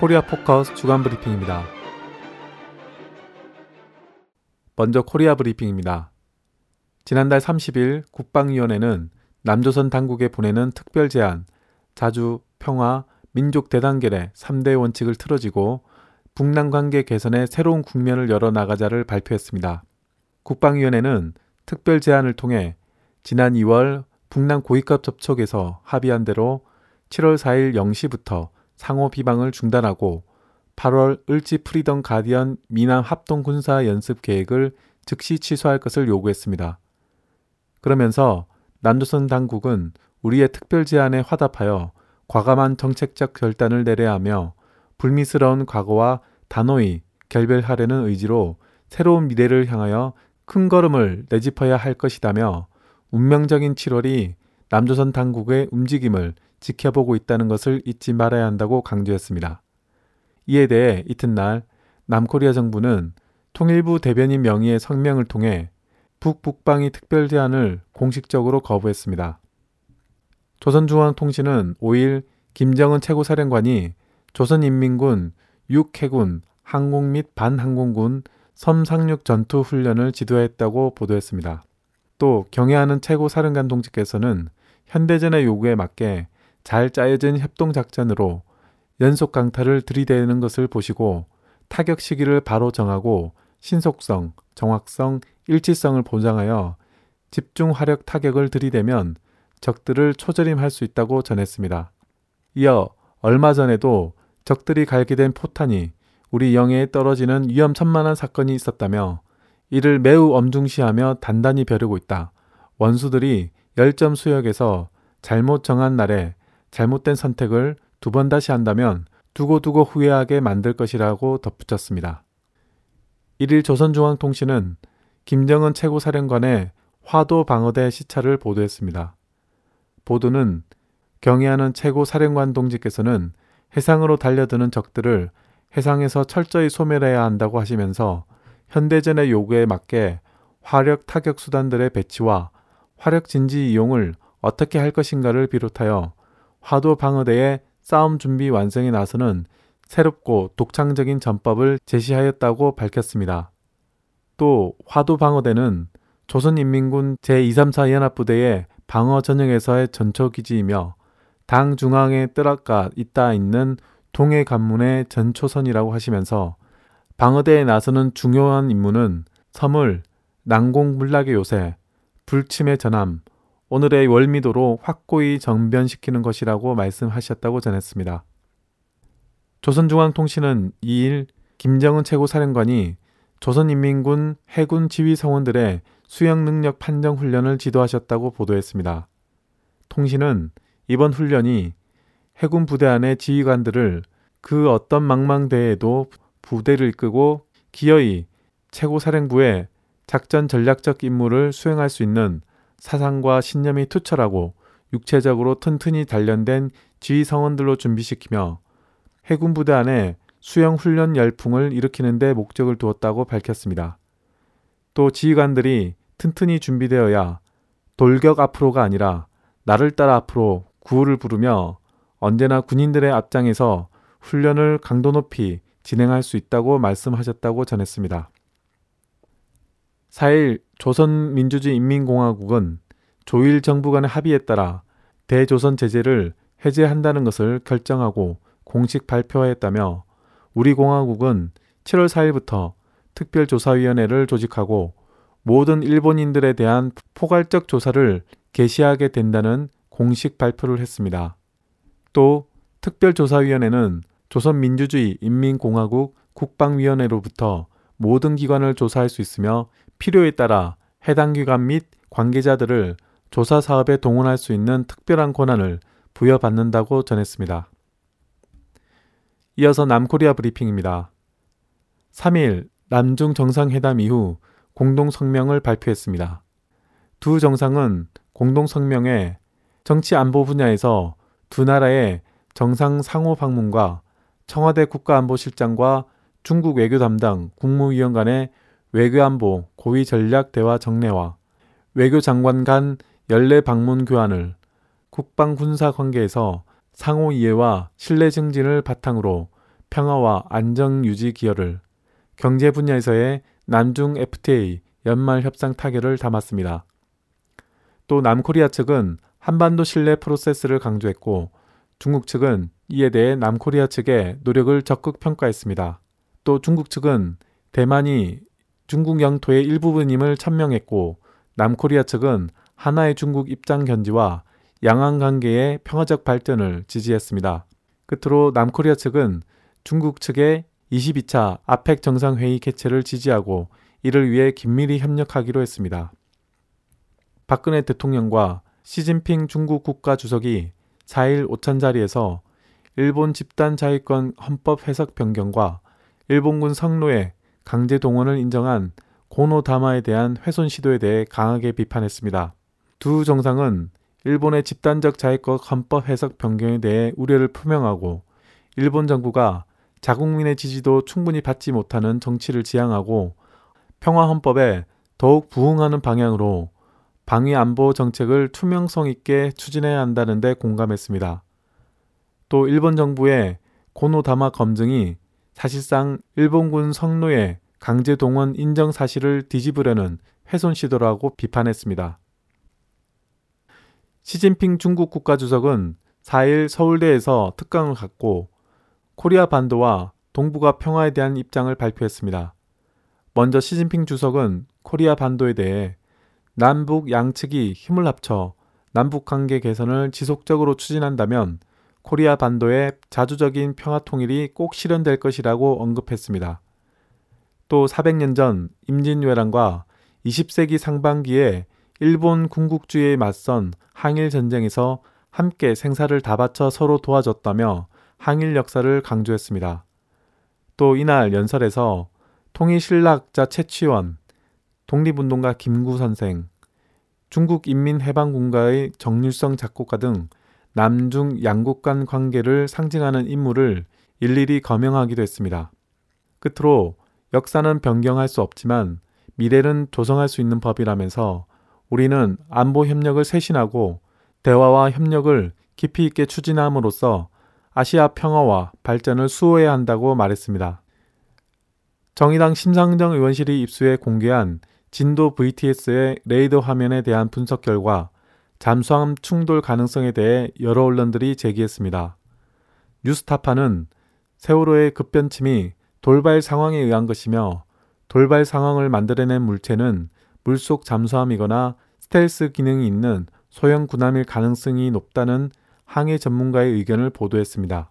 코리아 포커스 주간 브리핑입니다. 먼저 코리아 브리핑입니다. 지난달 30일 국방위원회는 남조선 당국에 보내는 특별 제안, 자주, 평화, 민족 대단결의 3대 원칙을 틀어쥐고 북남 관계 개선의 새로운 국면을 열어 나가자를 발표했습니다. 국방위원회는 특별 제안을 통해 지난 2월 북남 고위급 접촉에서 합의한 대로 7월 4일 0시부터 상호 비방을 중단하고 8월 을지 프리던 가디언 미남 합동 군사 연습 계획을 즉시 취소할 것을 요구했습니다. 그러면서 남조선 당국은 우리의 특별 제안에 화답하여 과감한 정책적 결단을 내려야 하며 불미스러운 과거와 단호히 결별하려는 의지로 새로운 미래를 향하여 큰 걸음을 내짚어야 할 것이다며 운명적인 7월이 남조선 당국의 움직임을 지켜보고 있다는 것을 잊지 말아야 한다고 강조했습니다. 이에 대해 이튿날 남코리아 정부는 통일부 대변인 명의의 성명을 통해 북북방위 특별 제안을 공식적으로 거부했습니다. 조선중앙통신은 5일 김정은 최고사령관이 조선인민군 6해군 항공 및 반항공군 섬상륙 전투 훈련을 지도했다고 보도했습니다. 또 경애하는 최고사령관 동지께서는 현대전의 요구에 맞게 잘 짜여진 협동작전으로 연속 강타를 들이대는 것을 보시고 타격 시기를 바로 정하고 신속성, 정확성, 일치성을 보장하여 집중 화력 타격을 들이대면 적들을 초절임할 수 있다고 전했습니다. 이어 얼마 전에도 적들이 갈기된 포탄이 우리 영해에 떨어지는 위험천만한 사건이 있었다며 이를 매우 엄중시하며 단단히 벼르고 있다. 원수들이 열점 수역에서 잘못 정한 날에 잘못된 선택을 두 번 다시 한다면 두고두고 후회하게 만들 것이라고 덧붙였습니다. 1일 조선중앙통신은 김정은 최고사령관의 화도 방어대 시찰을 보도했습니다. 보도는 경애하는 최고사령관 동지께서는 해상으로 달려드는 적들을 해상에서 철저히 소멸해야 한다고 하시면서 현대전의 요구에 맞게 화력 타격 수단들의 배치와 화력 진지 이용을 어떻게 할 것인가를 비롯하여 화도 방어대의 싸움 준비 완성에 나서는 새롭고 독창적인 전법을 제시하였다고 밝혔습니다. 또 화도 방어대는 조선인민군 제234 연합부대의 방어 전역에서의 전초기지이며 당 중앙에 뜨락가 있다 있는 동해 관문의 전초선이라고 하시면서 방어대에 나서는 중요한 임무는 섬을 난공불락의 요새, 불침의 전함, 오늘의 월미도로 확고히 정변시키는 것이라고 말씀하셨다고 전했습니다. 조선중앙통신은 2일 김정은 최고사령관이 조선인민군 해군 지휘 성원들의 수영 능력 판정 훈련을 지도하셨다고 보도했습니다. 통신은 이번 훈련이 해군 부대 안의 지휘관들을 그 어떤 망망대에도 부대를 이끌고 기어이 최고사령부의 작전 전략적 임무를 수행할 수 있는 사상과 신념이 투철하고 육체적으로 튼튼히 단련된 지휘 성원들로 준비시키며 해군 부대 안에 수영 훈련 열풍을 일으키는 데 목적을 두었다고 밝혔습니다. 또 지휘관들이 튼튼히 준비되어야 돌격 앞으로가 아니라 나를 따라 앞으로 구호를 부르며 언제나 군인들의 앞장에서 훈련을 강도 높이 진행할 수 있다고 말씀하셨다고 전했습니다. 4일 조선민주주의 인민공화국은 조일 정부 간의 합의에 따라 대조선 제재를 해제한다는 것을 결정하고 공식 발표하였다며 우리 공화국은 7월 4일부터 특별조사위원회를 조직하고 모든 일본인들에 대한 포괄적 조사를 개시하게 된다는 공식 발표를 했습니다. 또 특별조사위원회는 조선민주주의 인민공화국 국방위원회로부터 모든 기관을 조사할 수 있으며 필요에 따라 해당 기관 및 관계자들을 조사 사업에 동원할 수 있는 특별한 권한을 부여받는다고 전했습니다. 이어서 남코리아 브리핑입니다. 3일 남중 정상회담 이후 공동 성명을 발표했습니다. 두 정상은 공동 성명에 정치 안보 분야에서 두 나라의 정상 상호 방문과 청와대 국가안보실장과 중국 외교 담당 국무위원 간의 외교안보 고위 전략 대화 정례와 외교 장관 간 연례 방문 교환을 국방 군사 관계에서 상호 이해와 신뢰 증진을 바탕으로 평화와 안정 유지 기여를, 경제 분야에서의 남중 FTA 연말 협상 타결을 담았습니다. 또 남코리아 측은 한반도 신뢰 프로세스를 강조했고 중국 측은 이에 대해 남코리아 측의 노력을 적극 평가했습니다. 또 중국 측은 대만이 중국 영토의 일부분임을 천명했고 남코리아 측은 하나의 중국 입장 견지와 양안 관계의 평화적 발전을 지지했습니다. 끝으로 남코리아 측은 중국 측의 22차 아펙 정상회의 개최를 지지하고 이를 위해 긴밀히 협력하기로 했습니다. 박근혜 대통령과 시진핑 중국 국가 주석이 4일 오찬 자리에서 일본 집단 자위권 헌법 해석 변경과 일본군 성노예 강제 동원을 인정한 고노다마에 대한 훼손 시도에 대해 강하게 비판했습니다. 두 정상은 일본의 집단적 자위권 헌법 해석 변경에 대해 우려를 표명하고 일본 정부가 자국민의 지지도 충분히 받지 못하는 정치를 지향하고 평화 헌법에 더욱 부응하는 방향으로 방위 안보 정책을 투명성 있게 추진해야 한다는 데 공감했습니다. 또 일본 정부의 고노다마 검증이 사실상 일본군 성노예 강제 동원 인정 사실을 뒤집으려는 훼손 시도라고 비판했습니다. 시진핑 중국 국가주석은 4일 서울대에서 특강을 갖고 코리아 반도와 동북아 평화에 대한 입장을 발표했습니다. 먼저 시진핑 주석은 코리아 반도에 대해 남북 양측이 힘을 합쳐 남북 관계 개선을 지속적으로 추진한다면 코리아 반도의 자주적인 평화 통일이 꼭 실현될 것이라고 언급했습니다. 또 400년 전 임진왜란과 20세기 상반기에 일본 군국주의에 맞선 항일 전쟁에서 함께 생사를 다 바쳐 서로 도와줬다며 항일 역사를 강조했습니다. 또 이날 연설에서 통일신라학자 최치원, 독립운동가 김구 선생, 중국 인민해방군가의 정률성 작곡가 등 남중 양국 간 관계를 상징하는 인물을 일일이 거명하기도 했습니다. 끝으로 역사는 변경할 수 없지만 미래는 조성할 수 있는 법이라면서 우리는 안보 협력을 쇄신하고 대화와 협력을 깊이 있게 추진함으로써 아시아 평화와 발전을 수호해야 한다고 말했습니다. 정의당 심상정 의원실이 입수해 공개한 진도 VTS의 레이더 화면에 대한 분석 결과 잠수함 충돌 가능성에 대해 여러 언론들이 제기했습니다. 뉴스타파는 세월호의 급변침이 돌발 상황에 의한 것이며 돌발 상황을 만들어낸 물체는 물속 잠수함이거나 스텔스 기능이 있는 소형 군함일 가능성이 높다는 항해 전문가의 의견을 보도했습니다.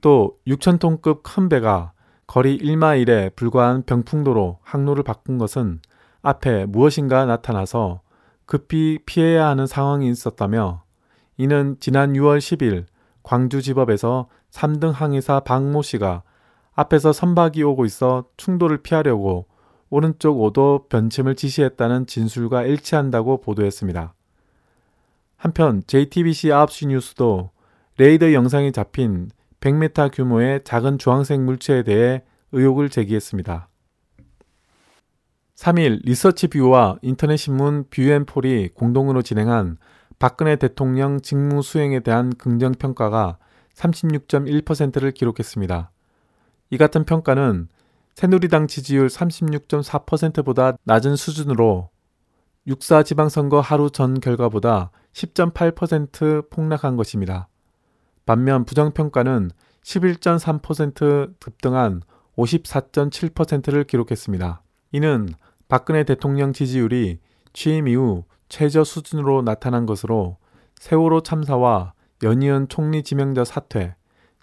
또 6,000톤급 큰 배가 거리 1마일에 불과한 병풍도로 항로를 바꾼 것은 앞에 무엇인가 나타나서 급히 피해야 하는 상황이 있었다며 이는 지난 6월 10일 광주지법에서 3등 항해사 박모 씨가 앞에서 선박이 오고 있어 충돌을 피하려고 오른쪽 5도 변침을 지시했다는 진술과 일치한다고 보도했습니다. 한편 JTBC 9시 뉴스도 레이더 영상이 잡힌 100m 규모의 작은 주황색 물체에 대해 의혹을 제기했습니다. 3일 리서치 뷰와 인터넷 신문 뷰앤폴이 공동으로 진행한 박근혜 대통령 직무 수행에 대한 긍정 평가가 36.1%를 기록했습니다. 이 같은 평가는 새누리당 지지율 36.4%보다 낮은 수준으로 육사 지방선거 하루 전 결과보다 10.8% 폭락한 것입니다. 반면 부정평가는 11.3% 급등한 54.7%를 기록했습니다. 이는 박근혜 대통령 지지율이 취임 이후 최저 수준으로 나타난 것으로 세월호 참사와 연이은 총리 지명자 사퇴,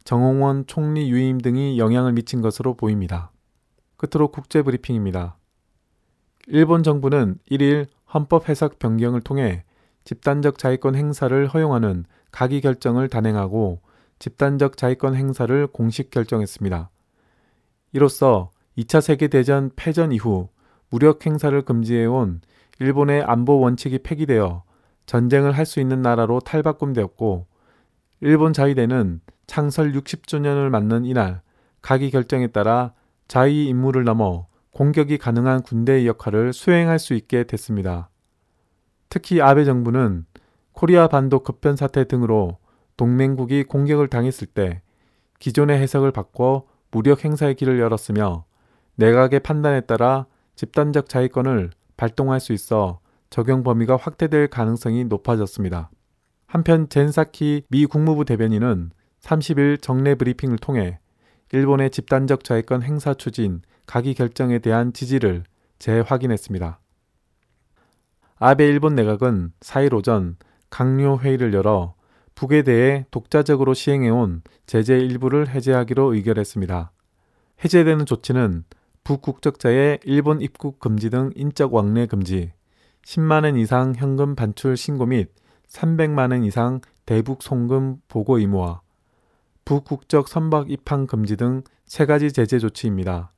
정홍원 총리 유임 등이 영향을 미친 것으로 보입니다. 끝으로 국제 브리핑입니다. 일본 정부는 1일 헌법 해석 변경을 통해 집단적 자위권 행사를 허용하는 가기 결정을 단행하고 집단적 자위권 행사를 공식 결정했습니다. 이로써 2차 세계대전 패전 이후 무력 행사를 금지해온 일본의 안보 원칙이 폐기되어 전쟁을 할 수 있는 나라로 탈바꿈되었고 일본 자위대는 창설 60주년을 맞는 이날 가기 결정에 따라 자위 임무를 넘어 공격이 가능한 군대의 역할을 수행할 수 있게 됐습니다. 특히 아베 정부는 코리아 반도 급변 사태 등으로 동맹국이 공격을 당했을 때 기존의 해석을 바꿔 무력 행사의 길을 열었으며 내각의 판단에 따라 집단적 자위권을 발동할 수 있어 적용 범위가 확대될 가능성이 높아졌습니다. 한편 젠사키 미 국무부 대변인은 30일 정례 브리핑을 통해 일본의 집단적 자위권 행사 추진, 가기 결정에 대한 지지를 재확인했습니다. 아베 일본 내각은 4일 오전 강요 회의를 열어 북에 대해 독자적으로 시행해온 제재 일부를 해제하기로 의결했습니다. 해제되는 조치는 북국적자의 일본 입국 금지 등 인적 왕래 금지, 10만원 이상 현금 반출 신고 및 300만 원 이상 대북 송금 보고 의무화, 북국적 선박 입항 금지 등 세 가지 제재 조치입니다.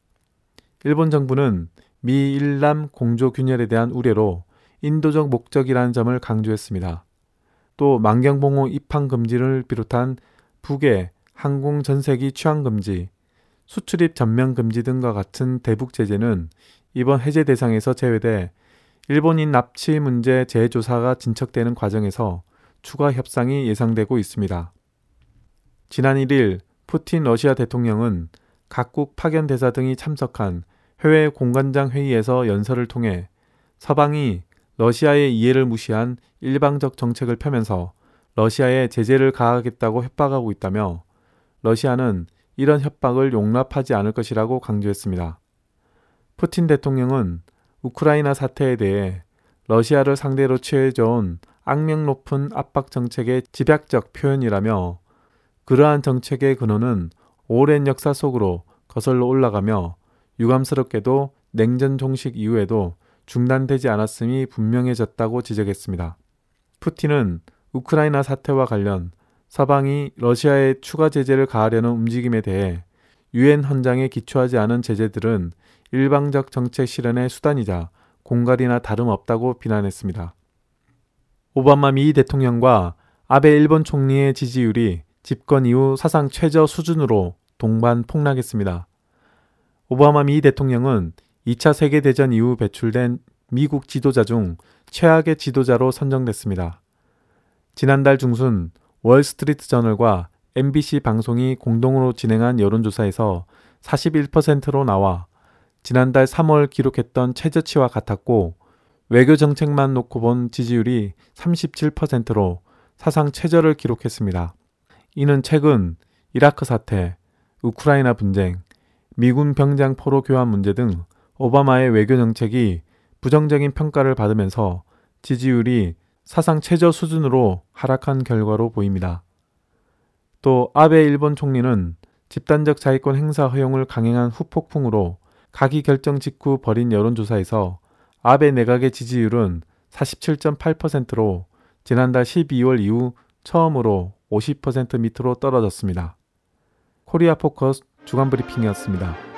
일본 정부는 미 일남 공조 균열에 대한 우려로 인도적 목적이라는 점을 강조했습니다. 또 만경봉호 입항 금지를 비롯한 북의 항공 전세기 취항 금지, 수출입 전면 금지 등과 같은 대북 제재는 이번 해제 대상에서 제외돼 일본인 납치 문제 재조사가 진척되는 과정에서 추가 협상이 예상되고 있습니다. 지난 1일 푸틴 러시아 대통령은 각국 파견 대사 등이 참석한 해외 공관장 회의에서 연설을 통해 서방이 러시아의 이해를 무시한 일방적 정책을 펴면서 러시아에 제재를 가하겠다고 협박하고 있다며 러시아는 이런 협박을 용납하지 않을 것이라고 강조했습니다. 푸틴 대통령은 우크라이나 사태에 대해 러시아를 상대로 취해져온 악명 높은 압박 정책의 집약적 표현이라며 그러한 정책의 근원은 오랜 역사 속으로 거슬러 올라가며 유감스럽게도 냉전 종식 이후에도 중단되지 않았음이 분명해졌다고 지적했습니다. 푸틴은 우크라이나 사태와 관련 서방이 러시아에 추가 제재를 가하려는 움직임에 대해 유엔 헌장에 기초하지 않은 제재들은 일방적 정책 실현의 수단이자 공갈이나 다름없다고 비난했습니다. 오바마 미 대통령과 아베 일본 총리의 지지율이 집권 이후 사상 최저 수준으로 동반 폭락했습니다. 오바마 미 대통령은 2차 세계대전 이후 배출된 미국 지도자 중 최악의 지도자로 선정됐습니다. 지난달 중순 월스트리트 저널과 MBC 방송이 공동으로 진행한 여론조사에서 41%로 나와 지난달 3월 기록했던 최저치와 같았고 외교 정책만 놓고 본 지지율이 37%로 사상 최저를 기록했습니다. 이는 최근 이라크 사태, 우크라이나 분쟁, 미군 병장 포로 교환 문제 등 오바마의 외교 정책이 부정적인 평가를 받으면서 지지율이 사상 최저 수준으로 하락한 결과로 보입니다. 또 아베 일본 총리는 집단적 자위권 행사 허용을 강행한 후폭풍으로 가기 결정 직후 벌인 여론조사에서 아베 내각의 지지율은 47.8%로 지난달 12월 이후 처음으로 50% 밑으로 떨어졌습니다. 코리아 포커스 주간 브리핑이었습니다.